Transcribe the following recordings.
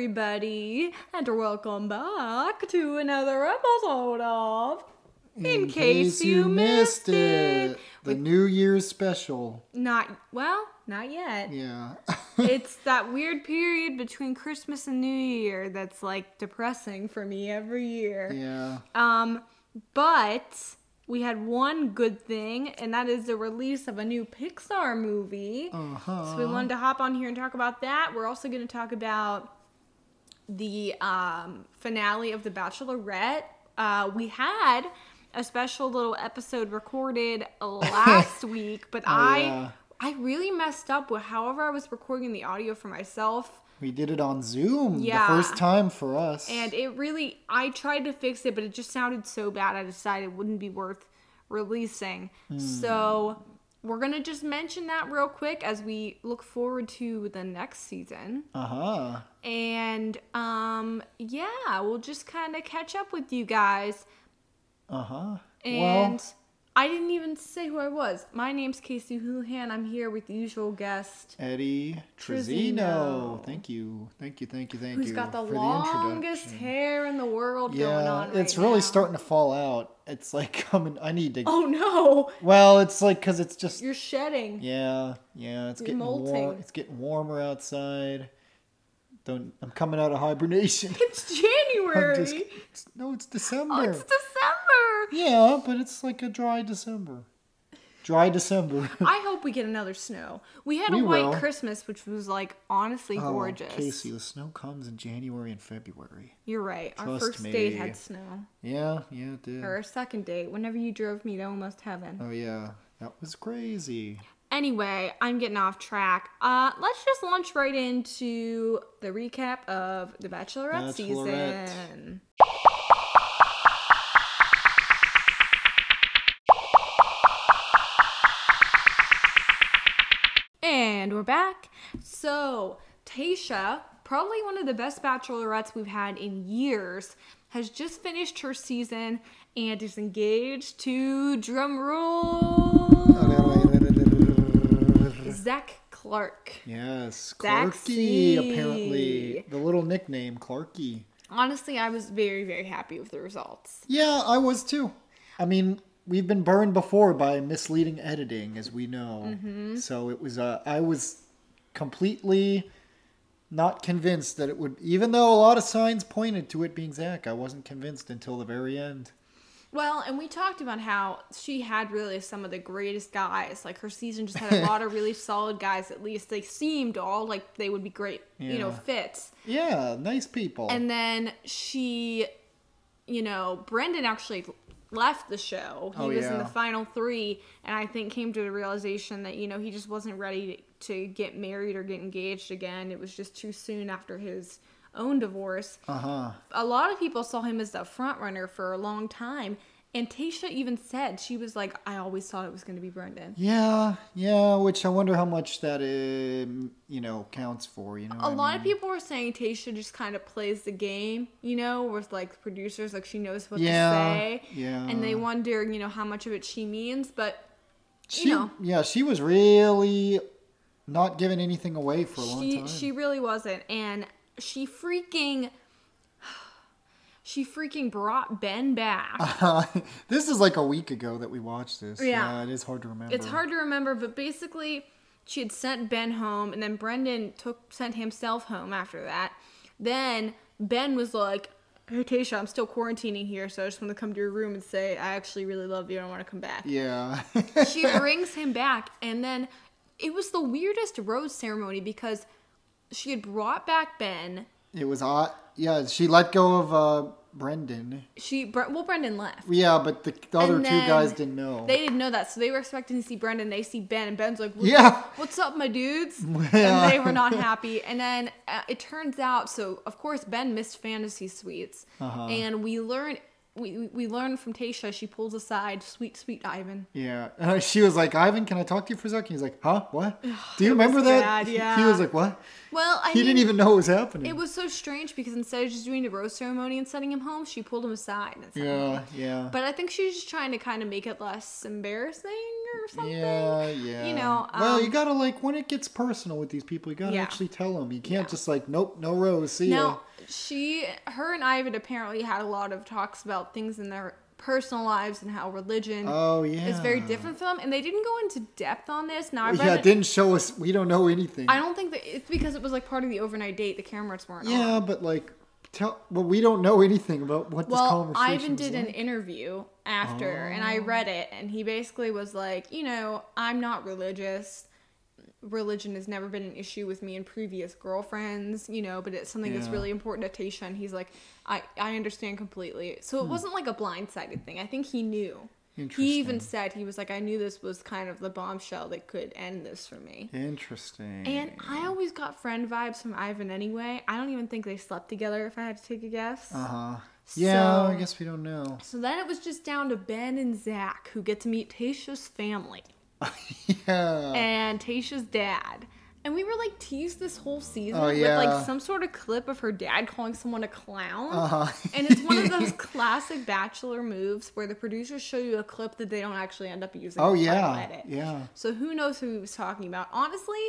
everybody, and welcome back to another episode of In, Case, You Missed It. The New Year's special. Not, well, not yet. Yeah. it's that weird period between Christmas and New Year that's like depressing for me every year. yeah. Um, but we had one good thing, and that is the release of a new Pixar movie. Uh-huh. So we wanted to hop on here and talk about that. We're also going to talk about the um, finale of The Bachelorette. Uh, we had a special little episode recorded last week, but I Oh, yeah. I really messed up with however I was recording the audio for myself. We did it on Zoom. Yeah. The first time for us. And it really, I tried to fix it, but it just sounded so bad. I decided it wouldn't be worth releasing. So we're going to just mention that real quick as we look forward to the next season. uh-huh. And um, yeah, we'll just kind of catch up with you guys. Uh-huh. And well, I didn't even say who I was. My name's Casey Houlihan. I'm here with the usual guest. Eddie Trizzino. Thank you. Thank you, thank you, thank Who's you. Who's got the longest introduction. hair in the world going on right it's really now. starting to fall out. It's like coming. I need to. Oh no, Well, it's like because it's just. you're shedding. Yeah, yeah. It's You're getting warm. molting. It's getting warmer outside. Don't. I'm coming out of hibernation. It's January. just, it's, no, it's December. Oh, it's December. Yeah, but it's like a dry December. Dry December. I hope we get another snow. We had We a white will. Christmas, which was like honestly Oh, gorgeous. Casey, the snow comes in January and February. You're right. Our Trust first date me. had snow, Yeah, yeah, it did. or our second date, whenever you drove me to almost heaven. Oh yeah, that was crazy. Anyway, I'm getting off track. Uh, let's just launch right into the recap of the Bachelorette, Bachelorette. season. And we're back. So, Tayshia, probably one of the best bachelorettes we've had in years, has just finished her season and is engaged to drum roll Zach Clark. Yes. Clarky. Apparently, the little nickname Clarky. Honestly, I was very, very happy with the results. Yeah, I was too. I mean, we've been burned before by misleading editing, as we know. Mm-hmm. So it was. Uh, I was completely not convinced that it would. Even though a lot of signs pointed to it being Zach, I wasn't convinced until the very end. Well, and we talked about how she had really some of the greatest guys. Like her season just had a lot of really solid guys. At least they seemed all like they would be great, you know, fits. Yeah, nice people. And then she, you know, Brendan actually left the show. He Oh, was in the final three, and I think came to the realization that you know he just wasn't ready to get married or get engaged again. It was just too soon after his own divorce. uh huh. A lot of people saw him as the front runner for a long time. And Tayshia even said she was like, "I always thought it was going to be Brendan." Yeah, yeah. Which I wonder how much that um, you know counts for. You know, A lot of people were saying Tayshia just kind of plays the game, you know, with like producers, like she knows what Yeah, to say, yeah. and they wonder, you know, how much of it she means. But She, you know. yeah, she was really not giving anything away for a long time. she really wasn't, and she freaking she freaking brought Ben back. this is like a week ago that we watched this. Yeah. it is hard to remember. It's hard to remember, but basically, she had sent Ben home, and then Brendan took sent himself home after that. Then Ben was like, "Hey Tayshia, I'm still quarantining here, so I just want to come to your room and say I actually really love you. and I want to come back." Yeah. She brings him back, and then it was the weirdest rose ceremony because she had brought back Ben. It was odd. Yeah, she let go of uh, Brendan. She well, Brendan left. Yeah, but the, the other two guys didn't know. They didn't know that, so they were expecting to see Brendan. They see Ben, and Ben's like, "What's Yeah. up, what's up, my dudes?" Yeah. And they were not happy. And then uh, it turns out, so of course Ben missed fantasy suites, Uh-huh. and we learn we we- learn from Tayshia. She pulls aside sweet sweet Ivan. yeah, uh, she was like, "Ivan, can I talk to you for a second? He's like, "Huh? What? Do you remember that?" bad, He- He was like, "What?" Well, I He mean, didn't even know what was happening. It was so strange because instead of just doing the rose ceremony and sending him home, she pulled him aside. And sent him yeah, yeah. But I think she's just trying to kind of make it less embarrassing. or something. Yeah, yeah. You know, well, um, you gotta like when it gets personal with these people, you gotta Yeah. actually tell them. You can't Yeah. just like, nope, no rose. See ya. She, her and Ivan apparently had a lot of talks about things in their personal lives and how religion Oh yeah. is very different for them, and they didn't go into depth on this. Now, Yeah, it- didn't show us. We don't know anything. I don't think that it's because it was like part of the overnight date. The cameras weren't on. yeah, but like, tell. Well, we don't know anything about what this Well, conversation. Ivan did an interview after, and I oh. read it, and he basically was like, you know, I'm not religious. Religion has never been an issue with me and previous girlfriends, you know, but it's something that's really important to Tayshia, and he's like, I, I understand completely. So it Hmm. wasn't like a blindsided thing. I think he knew. He even said, he was like, I knew this was kind of the bombshell that could end this for me. Interesting. And I always got friend vibes from Ivan anyway. I don't even think they slept together if I had to take a guess. Uh huh. Yeah, I guess we don't know. So then it was just down to Ben and Zach who get to meet Tayshia's family yeah. and Tayshia's dad. And we were like teased this whole season Oh, with like some sort of clip of her dad calling someone a clown. Uh-huh. And it's one of those classic bachelor moves where the producers show you a clip that they don't actually end up using. oh in the final yeah. edit. Yeah. So who knows who he was talking about? Honestly,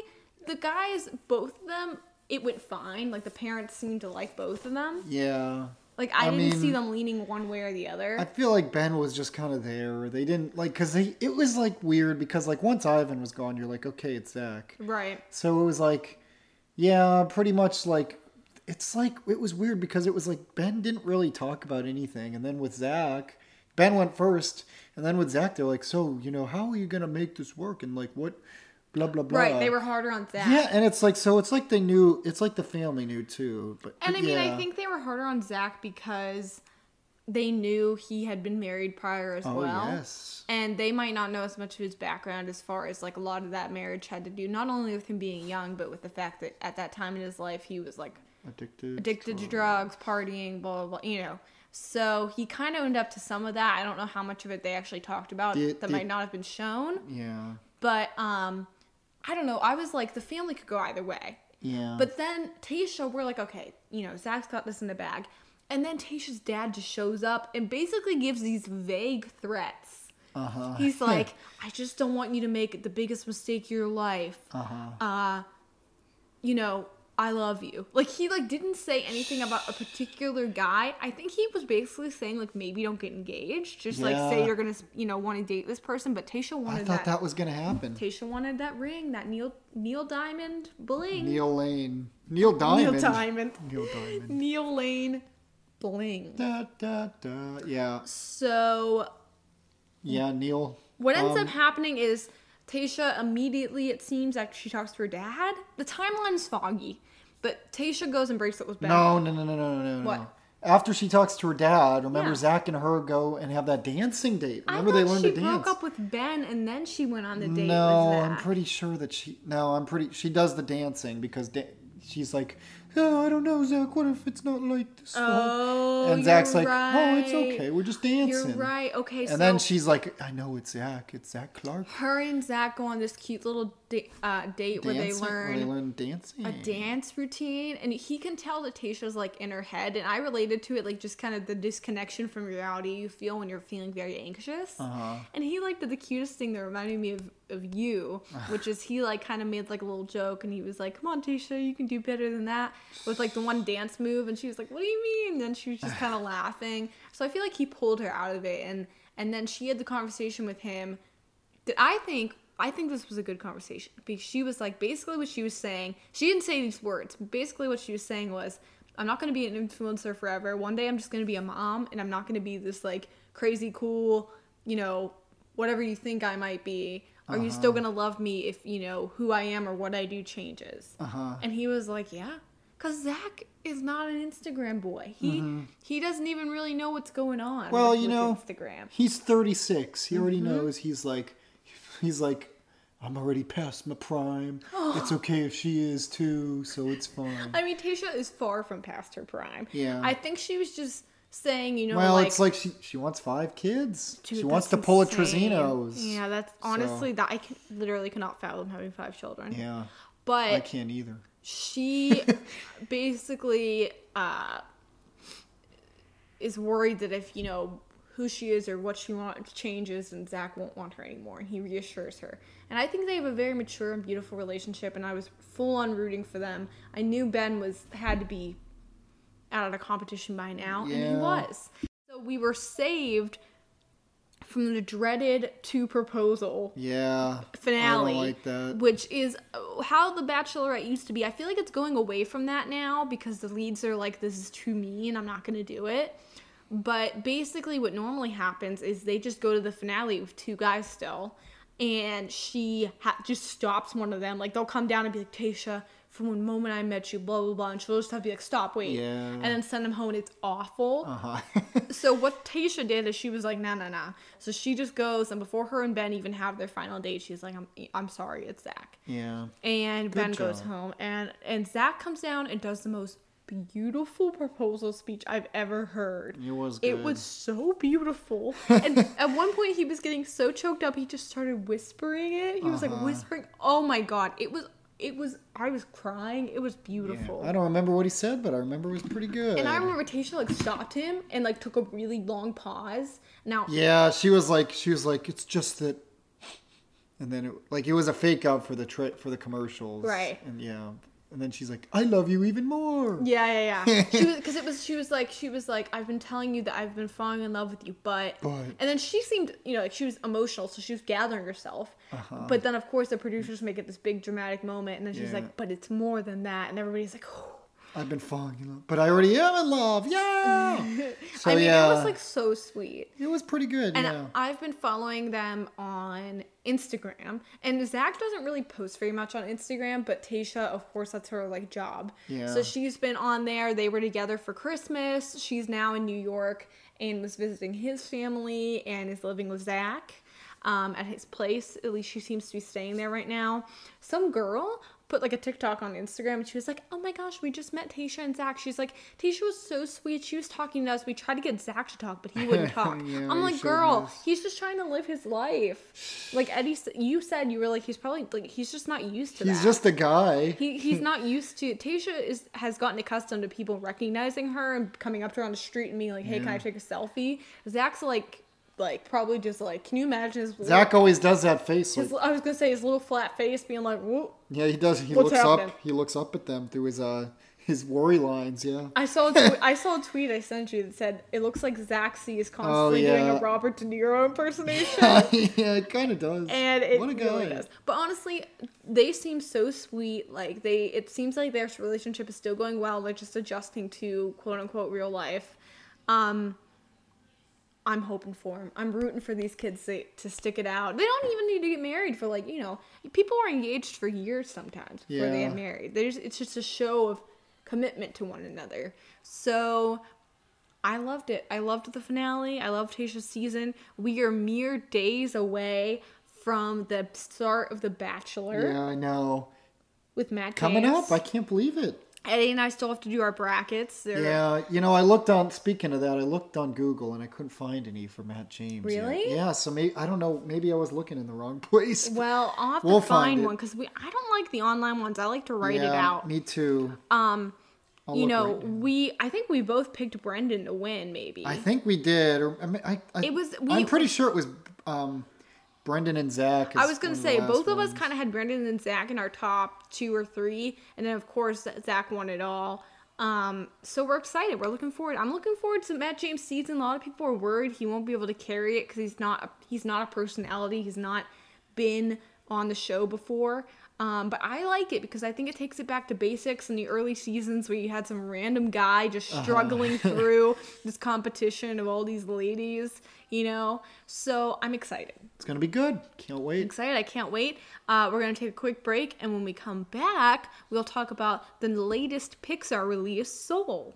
the guys, both of them, it went fine. Like the parents seemed to like both of them. Yeah. Like I, I didn't see them leaning one way or the other. I feel like Ben was just kind of there. They didn't like because they. It was like weird because like once Ivan was gone, you're like, okay, it's Zach. right. So it was like, yeah, pretty much like. It's like it was weird because it was like Ben didn't really talk about anything, and then with Zach, Ben went first, and then with Zach, they're like, so you know, how are you gonna make this work, and like what, blah blah blah. Right. They were harder on Zach. Yeah, and it's like so. It's like they knew. It's like the family knew too. But And I mean, yeah. I think they were harder on Zach because they knew he had been married prior as Oh well. yes. And they might not know as much of his background as far as like a lot of that marriage had to do, not only with him being young, but with the fact that at that time in his life he was like Addicted. addicted to drugs, partying, blah, blah, blah, you know. So he kind of owned up to some of that. I don't know how much of it they actually talked about that might not have been shown. Yeah. But um, I don't know. I was like, the family could go either way. Yeah. But then Tayshia, we're like, okay, you know, Zach's got this in the bag. And then Tayshia's dad just shows up and basically gives these vague threats. uh huh. He's like, I just don't want you to make the biggest mistake of your life. uh huh. Uh, you know, I love you. Like he like didn't say anything about a particular guy. I think he was basically saying like maybe don't get engaged. Just like say you're gonna you know want to date this person. But Tayshia I wanted thought that. that was gonna happen. Tayshia wanted that ring, that Neil Neil Diamond bling. Neil Lane. Neil Diamond. Neil Diamond. Neil Diamond. Neil Lane bling. Da, da, da. Yeah. So Yeah, Neil. what ends Um, up happening is Tayshia immediately, it seems, after she talks to her dad, the timeline's foggy. But Tayshia goes and breaks up with Ben. No, no, no, no, no, no, no. What? After she talks to her dad, remember Yeah. Zach and her go and have that dancing date. I Remember thought they learned she to dance. She broke up with Ben and then she went on the date no, with I'm pretty sure that she. No, I'm pretty. She does the dancing because da- she's like, oh, I don't know, Zach. What if it's not like this? Oh, and Zach's you're like, oh, it's right. okay. We're just dancing. You're right. Okay, so And then she's like, I know it's Zach. It's Zach Clark. her and Zach go on this cute little da- uh, date where they Dancing- learn they learn dancing. a dance routine and he can tell that Tayshia's like in her head and I related to it like just kind of the disconnection from reality you feel when you're feeling very anxious. Uh-huh. And he like did the cutest thing that reminded me of, of you, which is he like kind of made like a little joke and he was like, Come on Tasha, you can do better than that with like the one dance move and she was like, What do you mean? And then she was just kind of laughing. So I feel like he pulled her out of it and and then she had the conversation with him that I think I think this was a good conversation because she was like basically what she was saying. She didn't say these words. But basically, what she was saying was, "I'm not going to be an influencer forever. One day, I'm just going to be a mom, and I'm not going to be this like crazy cool, you know, whatever you think I might be. Are you still going to love me if you know who I am or what I do changes?" Uh-huh. And he was like, "Yeah." Cause Zach is not an Instagram boy. He he doesn't even really know what's going on. Mm-hmm. Well, with- you know, Instagram. He's 36. He already Mm-hmm. knows. He's like, he's like, I'm already past my prime. it's okay if she is too, so it's fine. I mean, Tayshia is far from past her prime. Yeah. I think she was just saying, you know, well, like, it's like she she wants five kids. dude, she wants to pull insane. a Trizzino's. Yeah, that's honestly that I can, literally cannot fathom having five children. Yeah, But I can't either. she basically uh, is worried that if you know who she is or what she wants changes and Zach won't want her anymore and he reassures her. And I think they have a very mature and beautiful relationship and I was full on rooting for them. I knew Ben was had to be out of the competition by now and he was. So we were saved from the dreaded two proposal Yeah. finale, like which is how the Bachelorette used to be. I feel like it's going away from that now because the leads are like, "This is too mean. I'm not going to do it." But basically, what normally happens is they just go to the finale with two guys still, and she ha- just stops one of them. Like they'll come down and be like, "Tayshia." From the moment I met you, blah blah blah, and she'll just have to be like, "Stop, wait," Yeah. and then send them home, and it's awful Uh-huh. so what Tayshia did is she was like, nah, nah, nah. So she just goes, and before her and Ben even have their final date, she's like, I'm, I'm sorry, it's Zach. yeah. And Ben goes home, and and Zach comes down and does the most beautiful proposal speech I've ever heard. It was good. It was so beautiful. and at one point, he was getting so choked up, he just started whispering it. He was like Uh-huh. whispering. Oh my god, it was. It was. I was crying. It was Yeah. beautiful. I don't remember what he said, but I remember it was pretty good. And I remember Tayshia like stopped him and like took a really long pause. Now Yeah, she was like, she was like, it's just that, and then it, like it was a fake out for the tra- for the commercials, Right. And yeah, and then she's like, I love you even more. Yeah, yeah, yeah. She was because it was she was like she was like I've been telling you that I've been falling in love with you, but But. and then she seemed you know like she was emotional, so she was gathering herself. Uh-huh. But then of course the producers make it this big dramatic moment, and then she's Yeah. like, but it's more than that, and everybody's like, oh. I've been falling in love, but I already am in love. Yeah. so I mean yeah, it was like so sweet. it was pretty good. And yeah. I've been following them on Instagram, and Zach doesn't really post very much on Instagram, but Tayshia, of course, that's her like job. Yeah. So she's been on there. They were together for Christmas. She's now in New York and was visiting his family and is living with Zach um, at his place. At least she seems to be staying there right now. Some girl put like a TikTok on Instagram and she was like, Oh my gosh, we just met Tayshia and Zach. She's like, Tayshia was so sweet. She was talking to us. We tried to get Zach to talk, but he wouldn't talk. Yeah, I'm like, girl, he's just trying to live his life. Like Eddie, you said you were like, he's probably like, he's just not used to He's that. just a guy. He, he's not used to. Tayshia is has gotten accustomed to people recognizing her and coming up to her on the street and being like, "Hey, can I take a selfie?" Zach's like, like probably just like, can you imagine his little- Zach always does that face. Like, I was gonna say his little flat face being like, "Whoa." yeah, he does. He looks happening? up. He looks up at them through his uh his worry lines. Yeah. I saw a tw- I saw a tweet I sent you that said it looks like Zach C is constantly doing Oh, yeah. a Robert De Niro impersonation. yeah, it kind of does. and it what a guy. really does. But honestly, they seem so sweet. Like they, it seems like their relationship is still going well. They're just adjusting to quote unquote real life. Um, I'm hoping for them. I'm rooting for these kids to, to stick it out. They don't even need to get married for like you know. People are engaged for years sometimes before they get married. There's it's just a show of commitment to one another. So I loved it. I loved the finale. I loved Tayshia's season. We are mere days away from the start of The Bachelor Yeah, I know. with Matt Coming up, I can't believe it. Eddie and I still have to do our brackets. They're, Yeah, you know, I looked on. Speaking of that, I looked on Google and I couldn't find any for Matt James. yet. Really? Yeah. So maybe I don't know. Maybe I was looking in the wrong place. Well, I'll have We'll find, find one because we. I don't like the online ones. I like to write it out. Me too. Um, I'll you know, right we. I think we both picked Brendan to win. Maybe. I think we did. Or I, mean, I, I It was- we- I'm pretty sure it was um, Brendan and Zach. I was gonna say both last of us kind of had Brendan and Zach in our top two or three, and then of course Zach won it all. Um, so we're excited. We're looking forward. I'm looking forward to Matt James' season. A lot of people are worried he won't be able to carry it because he's not. A, he's not a personality. He's not been on the show before. Um, but I like it because I think it takes it back to basics in the early seasons where you had some random guy just Uh-huh. struggling through this competition of all these ladies, you know. So I'm excited It's gonna be good. Can't wait. excited. I can't wait. Uh, we're going to take a quick break, and when we come back, we'll talk about the latest Pixar release, Soul.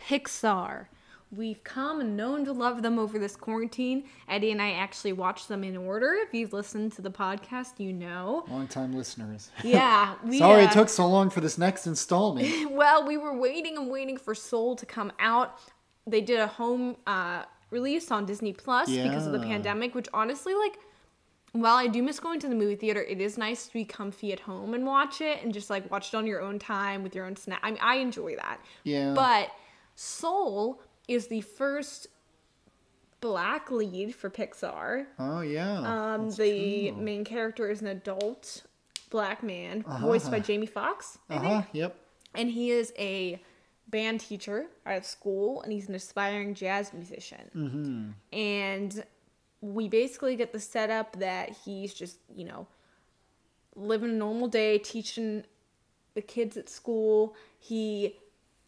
Pixar. We've come and known to love them over this quarantine. Eddie and I actually watched them in order. If you've listened to the podcast, you know. Long time listeners. Yeah, we. Sorry uh, it took so long for this next installment. well, we were waiting and waiting for Soul to come out. They did a home uh, release on Disney Plus because of the pandemic, which honestly, like, while I do miss going to the movie theater, it is nice to be comfy at home and watch it and just like watch it on your own time with your own snack. I mean, I enjoy that. Yeah. But Soul is the first black lead for Pixar. Oh yeah. Um, the main character is an adult black man, voiced by Uh-huh. Jamie Foxx, Uh huh. Yep. And he is a band teacher at school, and he's an aspiring jazz musician. Mm-hmm. And we basically get the setup that he's just, you know, living a normal day, teaching the kids at school. He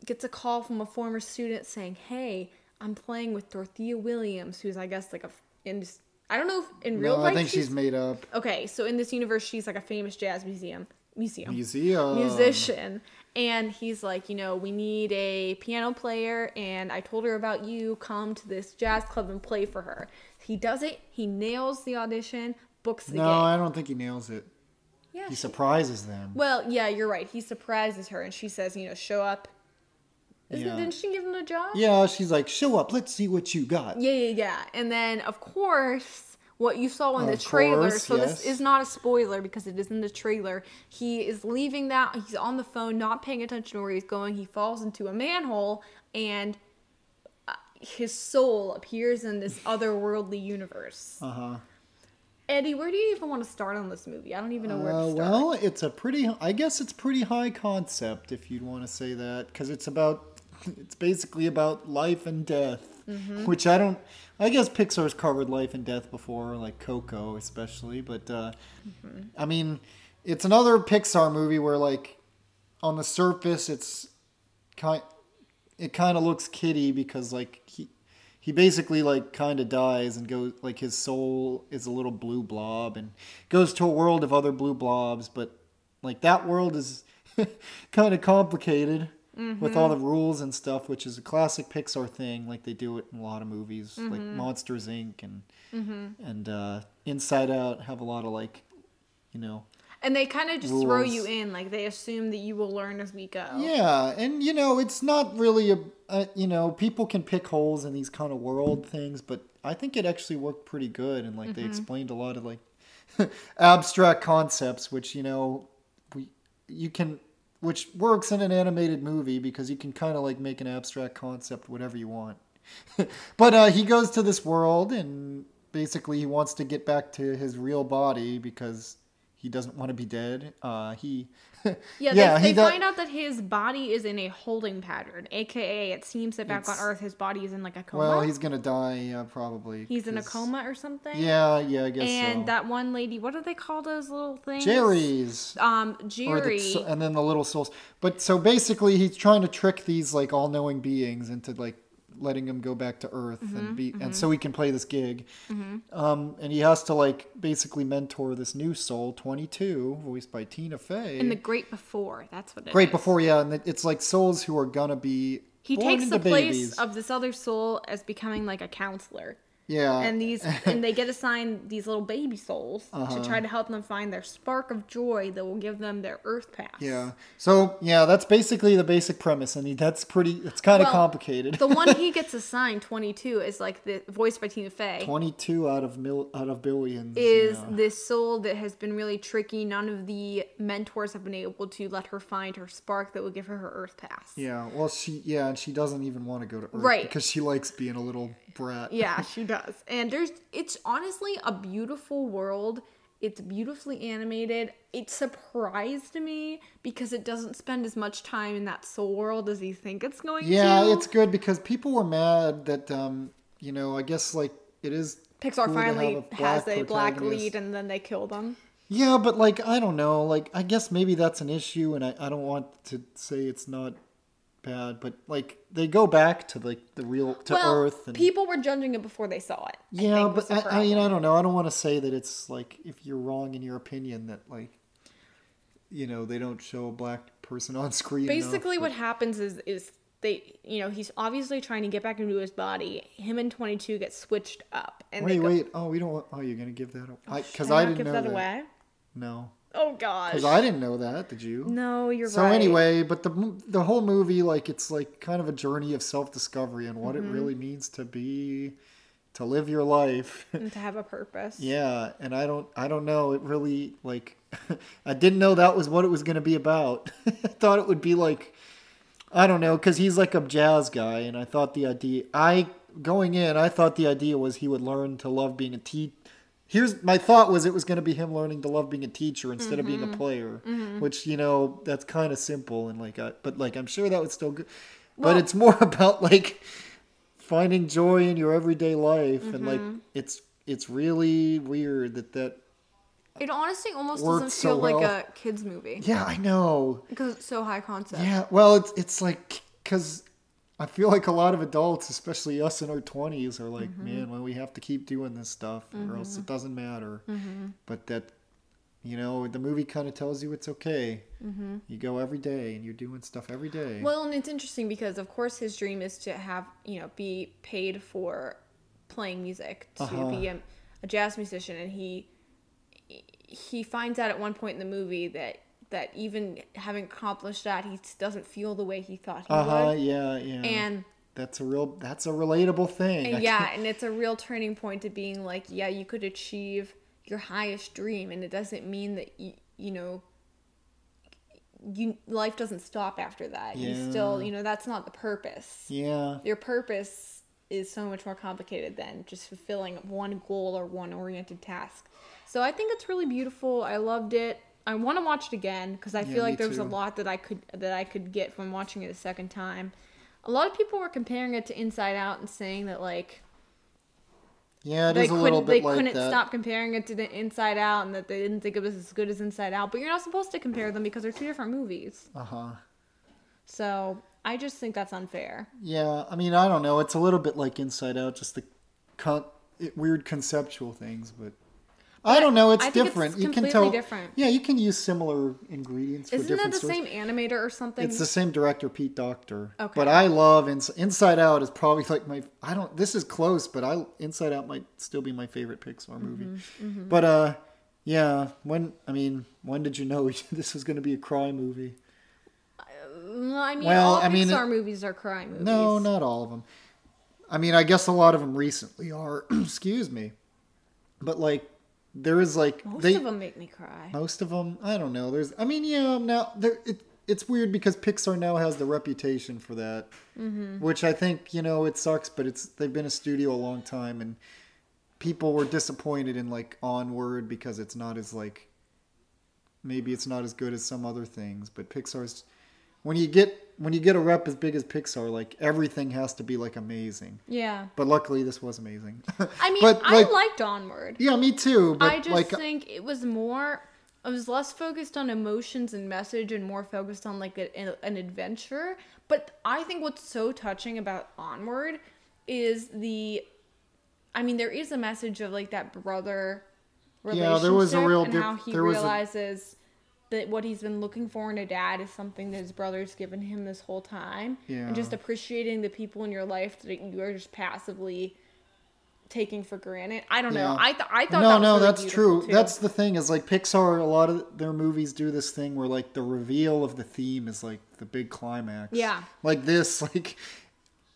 gets a call from a former student saying, "Hey, I'm playing with Dorothea Williams, who's I guess like a in I don't know if in real No, life I think she's made up. okay. So in this universe, she's like a famous jazz museum museum Museum. musician and he's like you know we need a piano player and i told her about you come to this jazz club and play for her he does it he nails the audition books the No, gig I don't think he nails it. yeah He surprises them. well yeah you're right he surprises her and she says you know show up Isn't, Yeah. didn't she give him a job Yeah, she's like, show up. Let's see what you got. yeah yeah yeah and then of course what you saw in the trailer course, so this is not a spoiler because it is in the trailer he is leaving that he's on the phone not paying attention to where he's going he falls into a manhole and uh, his soul appears in this otherworldly universe Uh huh. eddie where do you even want to start on this movie i don't even know where Uh, to start well, it's a pretty. I guess it's pretty high concept if you'd want to say that, because it's about. It's basically about life and death, Mm-hmm. which I don't. I guess Pixar's covered life and death before, like Coco especially. But uh, Mm-hmm. I mean, it's another Pixar movie where, like, on the surface, it's kind. It kind of looks kitty because, like, he he basically like kind of dies and goes like his soul is a little blue blob and goes to a world of other blue blobs but like that world is kind of complicated with all the rules and stuff which is a classic pixar thing like they do it in a lot of movies like mm-hmm. monsters inc. and mm-hmm. and uh, inside out have a lot of like you know and they kind of just throw you in like they assume that you will learn as we go. Yeah, and you know, it's not really a, a you know, people can pick holes in these kind of world things, but I think it actually worked pretty good and like they mm-hmm. explained a lot of like abstract concepts which, you know, we you can which works in an animated movie because you can kind of like make an abstract concept whatever you want. but uh, he goes to this world and basically he wants to get back to his real body because he doesn't want to be dead. Uh, he Yeah, Yeah, they, they find out that his body is in a holding pattern, aka it seems that back on Earth his body is in like a coma. Well, he's gonna die uh, probably. He's in a coma or something. Yeah, yeah, I guess And so. that one lady, what do they call those little things? Jerry's. Um, Jerry. the, and then the little souls. But so basically, he's trying to trick these like all-knowing beings into like letting him go back to Earth Mm-hmm, and be, and so he can play this gig. Um, and he has to like basically mentor this new soul, 22, voiced by Tina Fey. in the Great Before. That's what it Great is. before, yeah, and it's like souls who are gonna be. He takes the place of this other soul as becoming like a counselor. Yeah, and these and they get assigned these little baby souls Uh-huh. to try to help them find their spark of joy that will give them their earth pass. Yeah. So yeah, that's basically the basic premise, and that's pretty. It's kind of Well, complicated. the one he gets assigned, 22, is like the voiced by Tina Fey. Twenty-two out of mil out of billions Is yeah. this soul that has been really tricky? None of the mentors have been able to let her find her spark that will give her her Earth pass. Yeah. Well, she yeah, and she doesn't even want to go to Earth Right. because she likes being a little brat. Yeah, she does. And there's it's honestly a beautiful world. It's beautifully animated. It surprised me because it doesn't spend as much time in that soul world as you think it's going Yeah, to. Yeah, it's good because people were mad that um, you know, I guess like it is Pixar cool finally a has a black lead and then they kill them. Yeah, but like I don't know, like I guess maybe that's an issue, and I, I don't want to say it's not bad, but like they go back to like the real to well, Earth and people were judging it before they saw it. I yeah, think but I, I mean I don't know. I don't want to say that it's like if you're wrong in your opinion that like you know they don't show a black person on screen. enough, Basically, but- what happens is is they, you know, he's obviously trying to get back into his body. Him and Twenty Two get switched up, and Wait, go, wait. Oh, we don't. want- Oh, you're gonna give that. Up? Because Can I, didn't give know that, that. away. No, Oh gosh. because I didn't know that. Did you? No, you're so right. anyway, but the the whole movie, like, it's like kind of a journey of self discovery and what Mm-hmm. it really means to be, to live your life. and to have a purpose. yeah, and I don't, I don't know. It really like, I didn't know that was what it was going to be about. I thought it would be like, I don't know, because he's like a jazz guy, and I thought the idea, I going in, I thought the idea was he would learn to love being a teacher. Here's my thought was it was going to be him learning to love being a teacher instead of being a mm-hmm. player, mm-hmm. which you know that's kind of simple and like, I, but like I'm sure that would still good. Well- but it's more about like finding joy in your everyday life, and like mm-hmm. it's it's really weird that that It honestly almost doesn't so feel like a kids movie. Yeah I know. Because it's so high concept. Yeah, well, it's it's like because I feel like a lot of adults, especially us in our twenties, are like, mm-hmm. man, well, we have to keep doing this stuff, or mm-hmm. else it doesn't matter. Mm-hmm. But that, you know, the movie kind of tells you it's okay. You go every day, and you're doing stuff every day. Well, and it's interesting because, of course, his dream is to have you know be paid for playing music to Uh-huh. be a, a jazz musician, and he he finds out at one point in the movie that that even having accomplished that, he doesn't feel the way he thought he uh huh. would, Yeah, yeah. and that's a real that's a relatable thing. And yeah, and it's a real turning point to being like, yeah, you could achieve your highest dream, and it doesn't mean that you you know. You life doesn't stop after that. Yeah. You still, you know, that's not the purpose. yeah. your purpose is so much more complicated than just fulfilling one goal or one oriented task. So I think it's really beautiful. I loved it. I want to watch it again because I Yeah, feel like me there's a lot that I could that I could get from watching it a second time. A lot of people were comparing it to Inside Out and saying that like Yeah, it they is a couldn't they bit like couldn't that. stop comparing it to the Inside Out and that they didn't think it was as good as Inside Out. But you're not supposed to compare them because they're two different movies. Uh huh. So I just think that's unfair. Yeah, I mean, I don't know. It's a little bit like Inside Out, just the con- it, weird conceptual things, but I don't know. It's think it's different. you can tell. different. Yeah, you can use similar ingredients Isn't that different the stories. same animator or something? It's the same director, Pete Docter. Okay. But I love Ins- Inside Out. Is probably like my. I don't. This is close, but I Inside Out might still be my favorite Pixar movie. Mm-hmm, But uh, yeah. When I mean, when did you know this was going to be a cry movie? No, I mean, Well, all I mean, Pixar movies are crime movies. No, not all of them. I mean, I guess a lot of them recently are. excuse me, but like there is like Most they of them make me cry. most of them. I don't know. There's. I mean, yeah. Now there. It, it's weird because Pixar now has the reputation for that, Mm-hmm. which I think you know it sucks, but it's they've been a studio a long time and people were disappointed in like Onward because it's not as like maybe it's not as good as some other things, but Pixar's when you get when you get a rep as big as Pixar, like everything has to be like amazing. Yeah. But luckily, this was amazing. I mean, But, I like- liked Onward. yeah, me too. But I just like, uh, think it was more. I was less focused on emotions and message, and more focused on like a, an, adventure. But I think what's so touching about Onward is the. I mean, there is a message of like that brother relationship Yeah, there was a real and how he there was a- realizes that what he's been looking for in a dad is something that his brother's given him this whole time, Yeah. and just appreciating the people in your life that you are just passively taking for granted. I don't know. I th- I thought no, that was no, really that's true. too. That's the thing is like Pixar. A lot of their movies do this thing where like the reveal of the theme is like the big climax. Yeah. Like this, like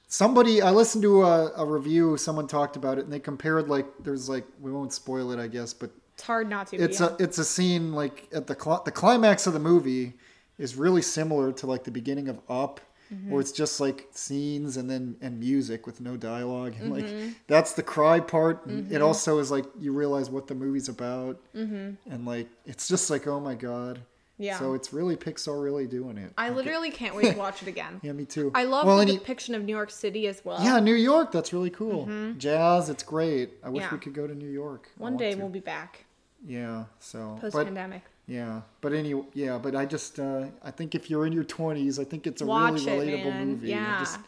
somebody. I listened to a, a review. Someone talked about it, and they compared like there's like we won't spoil it, I guess, but It's hard not to. it's yeah. a it's a scene like at the cl- the climax of the movie is really similar to like the beginning of Up, Mm-hmm. where it's just like scenes and then and music with no dialogue and Mm-hmm. like that's the cry part. And It also is like you realize what the movie's about, mm-hmm. and like it's just like oh my god. Yeah. So it's really Pixar really doing it. I Like, literally can't wait to watch it again. yeah, me too. I love well, the depiction of New York City as well. yeah, New York. That's really cool. Jazz. It's great. I wish Yeah. we could go to New York. One day to. we'll be back Yeah. So. post pandemic. Yeah, but any yeah, but I just uh, I think if you're in your twenties, I think it's a Watch really relatable movie. Yeah. It just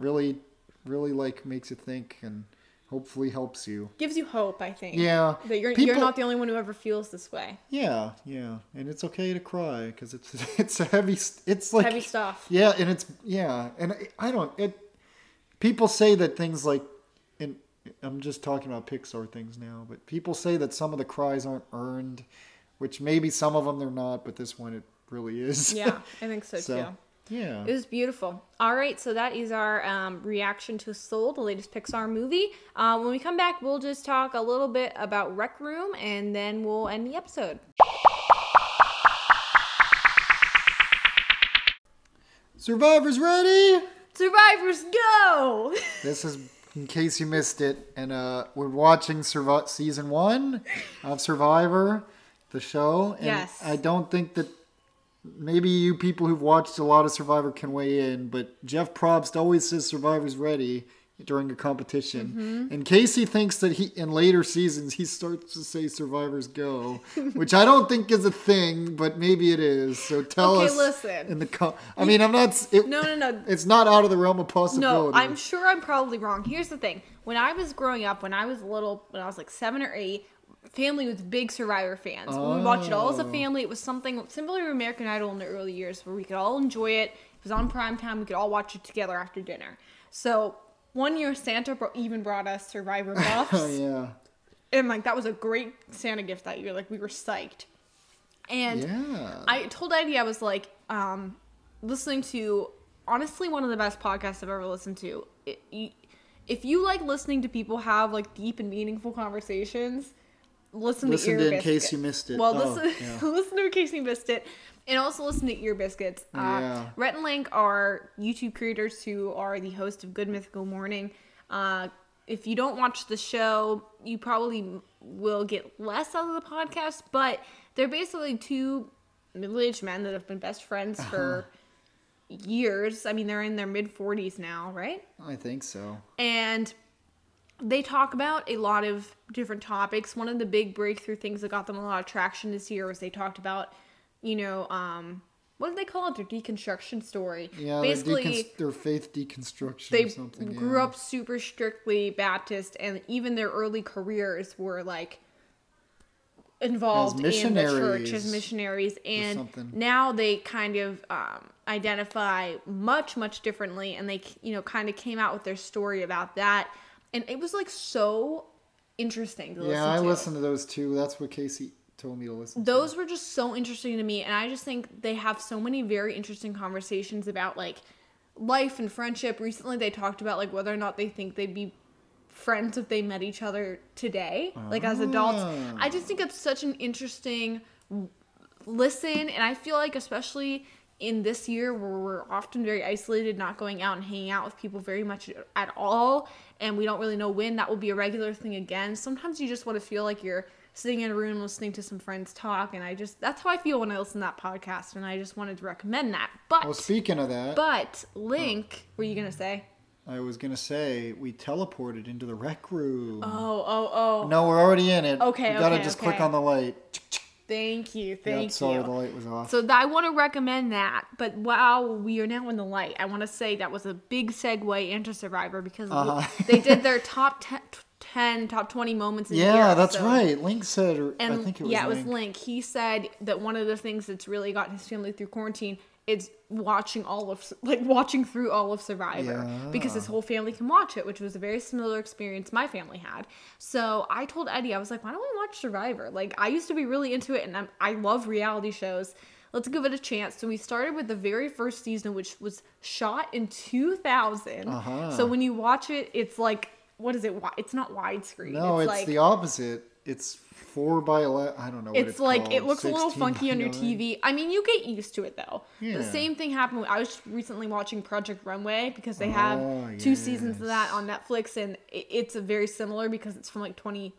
really, really like makes you think and hopefully helps you. Gives you hope, I think. Yeah, That you're people- you're not the only one who ever feels this way. Yeah, yeah, and it's okay to cry because it's it's a heavy. It's like Heavy stuff. Yeah, and it's yeah, and I- I don't. It people say that things like, and I'm just talking about Pixar things now, but people say that some of the cries aren't earned, which maybe some of them they're not, but this one it really is. Yeah, I think so, So, too. Yeah. It was beautiful. All right, so that is our um, reaction to Soul, the latest Pixar movie. Uh, when we come back, we'll just talk a little bit about Rec Room, and then we'll end the episode. Survivors ready? Survivors go! This is in case you missed it, and uh, we're watching Survi- season one of Survivor, the show. And Yes. I don't think that maybe you people who've watched a lot of Survivor can weigh in, but Jeff Probst always says Survivor's ready during a competition. Mm-hmm. And Casey thinks that he in later seasons he starts to say Survivors go, which I don't think is a thing, but maybe it is. So tell Okay, us listen. in the com- I mean, I'm not it, No, no, no. It's not out of the realm of possibility. No. I'm sure I'm probably wrong. Here's the thing. When I was growing up, when I was little, when I was like seven or eight, family was big Survivor fans. We would watch it all as a Oh. family. It was something similar to American Idol in the early years where we could all enjoy it. It was on prime time. We could all watch it together after dinner. So one year, Santa bro- even brought us Survivor buffs. Oh yeah. And like, that was a great Santa gift that year. Like, we were psyched. And Yeah. I told Eddie I was like, um, listening to honestly one of the best podcasts I've ever listened to. It, you, if you like listening to people have like deep and meaningful conversations, listen, Listen to to In Case Biscuits. You Missed It. Well, Oh, listen, yeah. listen to In Case You Missed It, and also listen to Ear Biscuits. Uh, Yeah. Rhett and Link are YouTube creators who are the host of Good Mythical Morning. Uh, if you don't watch the show, you probably will get less out of the podcast, but they're basically two middle-aged men that have been best friends Uh-huh. for years. I mean, they're in their mid 40s now, right? I think so. and they talk about a lot of different topics. One of the big breakthrough things that got them a lot of traction this year was they talked about, you know, um, what did they call it? Their deconstruction story. Yeah, basically their, decon- their faith deconstruction they or something. grew yeah. up super strictly Baptist, and even their early careers were like involved in the church as missionaries missionaries, and now they kind of um, identify much much differently, and they you know kind of came out with their story about that, and it was like so interesting to listen Yeah, I to. listened to those too. That's what Casey told me to listen those were just so interesting to me and i just think they have so many very interesting conversations about like life and friendship recently they talked about like whether or not they think they'd be friends if they met each other today like as adults Ah. i just think it's such an interesting listen and i feel like especially in this year where we're often very isolated not going out and hanging out with people very much at all and we don't really know when that will be a regular thing again sometimes you just want to feel like you're sitting in a room listening to some friends talk and i just that's how i feel when i listen to that podcast and i just wanted to recommend that but Well, speaking of that, but link what are you gonna say I was gonna say we teleported into the rec room. oh oh oh No, we're already in it. Okay, We gotta okay, just okay. click on the light. Thank you thank sorry, you the light was off. So th- I want to recommend that. But while we are now in the light, I want to say that was a big segue into Survivor because Uh-huh. they did their top 10, 10 top 20 moments in the yeah, year. that's so- right. Link said, or And I think it was yeah, Link. it was Link. He said that one of the things that's really gotten his family through quarantine is watching all of like watching through all of Survivor because his whole family can watch it, which was a very similar experience my family had. So I told Eddie, I was like, why don't we watch Survivor? Like I used to be really into it, and I'm, I love reality shows. Let's give it a chance. So we started with the very first season, which was shot in 2000. Uh-huh. So when you watch it, it's like what is it? It's not widescreen. No, it's, like the opposite. It's four by eleven. I don't know. What it's it's like called. it looks a little funky on your TV. I mean, you get used to it though. Yeah. The same thing happened. I was recently watching Project Runway because they have Oh, two seasons of that on Netflix, and it's a very similar because it's from like twenty.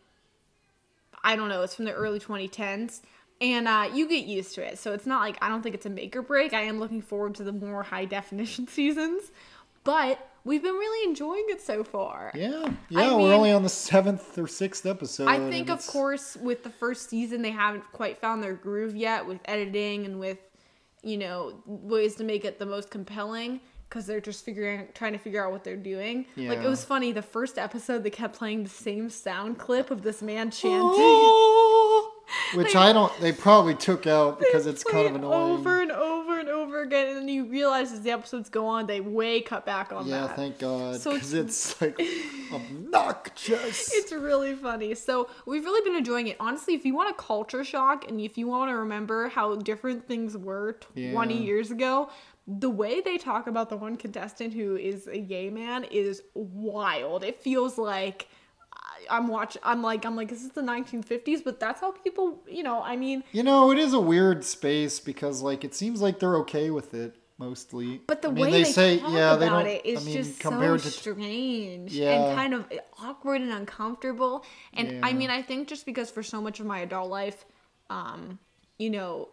I don't know. It's from the early 2010s, and uh, you get used to it. So it's not like I don't think it's a make or break. I am looking forward to the more high definition seasons, but we've been really enjoying it so far. Yeah, yeah. I we're mean- only on the seventh or sixth episode. I think, of course, with the first season, they haven't quite found their groove yet with editing and with, you know, ways to make it the most compelling because they're just figuring, trying to figure out what they're doing. Yeah. Like it was funny. The first episode, they kept playing the same sound clip of this man chanting. Which They- I don't. They probably took out because it's kind of annoying. Over and over and over again, and then you realize as the episodes go on, they way cut back on yeah, that. Yeah, thank God. So Because it's like obnoxious. It's really funny. So we've really been enjoying it. Honestly, if you want a culture shock and if you want to remember how different things were 20 Yeah. years ago, the way they talk about the one contestant who is a gay man is wild. It feels like I'm watching. I'm like I'm like this is the 1950s, but that's how people. You know, I mean, You know, it is a weird space because like it seems like they're okay with it. mostly. But the I mean, way they, they, say, talk yeah, they about don't. it is I mean, just compared so to strange Yeah. and kind of awkward and uncomfortable. And I mean, I think just because for so much of my adult life, um, you know,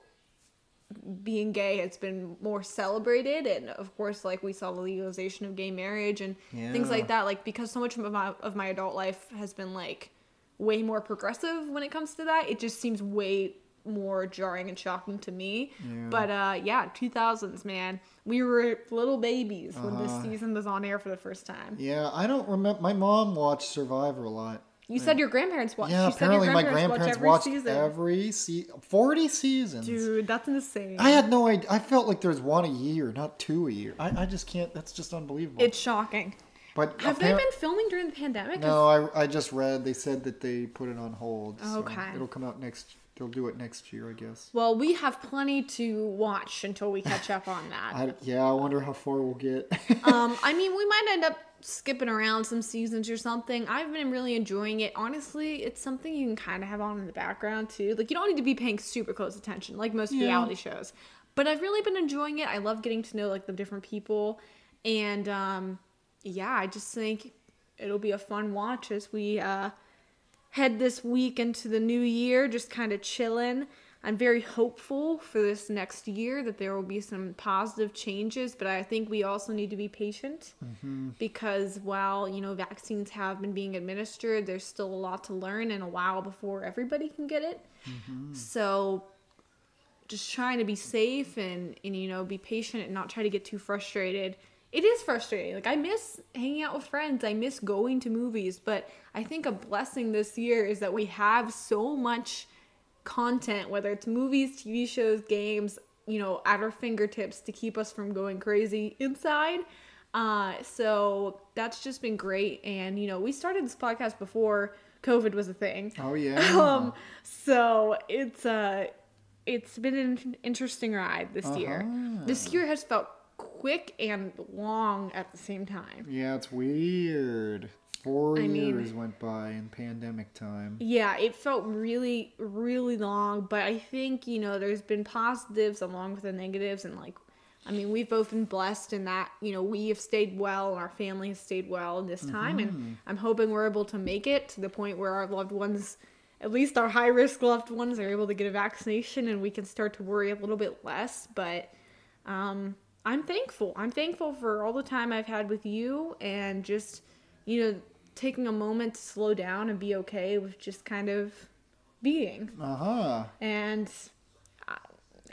being gay has been more celebrated, and of course, like we saw the legalization of gay marriage and things like that. Like because so much of my of my adult life has been like way more progressive when it comes to that. It just seems way more jarring and shocking to me. Yeah. But uh yeah, 2000s, man. We were little babies when this Uh-huh. season was on air for the first time. yeah, I don't remember. My mom watched Survivor a lot. You said your grandparents watched. Yeah, you said your apparently my grandparents watch every watched season. every se- forty seasons. Dude, that's insane. I had no idea. I felt like there's one a year, not two a year. I, I just can't. That's just unbelievable. it's shocking. but Have they been filming during the pandemic? No, I, I just read. They said that they put it on hold. so Okay. it'll come out next. They'll do it next year, I guess. Well, we have plenty to watch until we catch up on that. I, yeah, I wonder how far we'll get. um, I mean, we might end up skipping around some seasons or something. I've been really enjoying it. Honestly, it's something you can kind of have on in the background too. Like you don't need to be paying super close attention, like most Yeah. reality shows. But I've really been enjoying it. I love getting to know like the different people, and um, yeah, I just think it'll be a fun watch as we uh, head this week into the new year, just kind of chilling. I'm very hopeful for this next year that there will be some positive changes, but I think we also need to be patient mm-hmm. because while, you know, vaccines have been being administered, there's still a lot to learn and a while before everybody can get it. Mm-hmm. So just trying to be safe and, and you know, be patient and not try to get too frustrated. It is frustrating. Like I miss hanging out with friends. I miss going to movies, but I think a blessing this year is that we have so much content, whether it's movies, TV shows, games, you know, at our fingertips to keep us from going crazy inside. Uh, so that's just been great. And, you know, we started this podcast before COVID was a thing. oh yeah. Um, so it's uh it's been an interesting ride this year. Uh-huh. This year has felt quick and long at the same time. yeah, it's weird. Four I mean- years went by in pandemic time. Yeah, it felt really, really long, but I think, you know, there's been positives along with the negatives and like I mean, we've both been blessed in that, you know, we have stayed well and our family has stayed well in this time and I'm hoping we're able to make it to the point where our loved ones at least our high risk loved ones are able to get a vaccination and we can start to worry a little bit less, but um I'm thankful. I'm thankful for all the time I've had with you and just, you know, taking a moment to slow down and be okay with just kind of being. Uh huh. And I,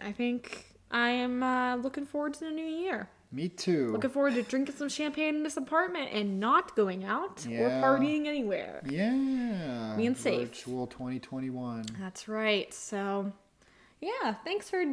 I think I am uh, looking forward to the new year. Me too. Looking forward to drinking some champagne in this apartment and not going out or partying anywhere. yeah. Being safe. Virtual 2021. That's right. So, yeah, thanks for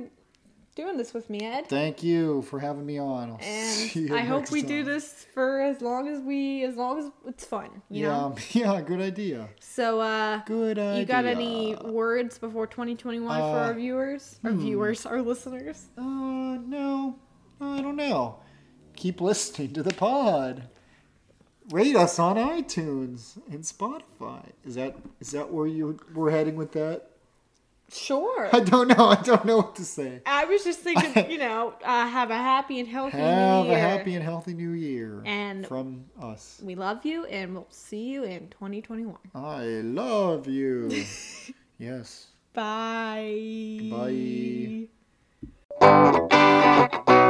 doing this with me, Ed. Thank you for having me on. I'll see And you I hope we do this for as long as we, as long as it's fun, you yeah, know? yeah, good idea. So, uh, Good idea. you got any words before 2021 for Uh, our viewers? Our hmm. viewers, our listeners? Uh, no, I don't know. Keep listening to the pod. Rate us on iTunes and Spotify. Is that is that where you we're heading with that? Sure. I don't know. I don't know what to say. I was just thinking, you know, uh, have a happy and healthy Have new a happy and healthy new year. And- from us. We love you, and we'll see you in 2021. I love you. yes. Bye. Bye.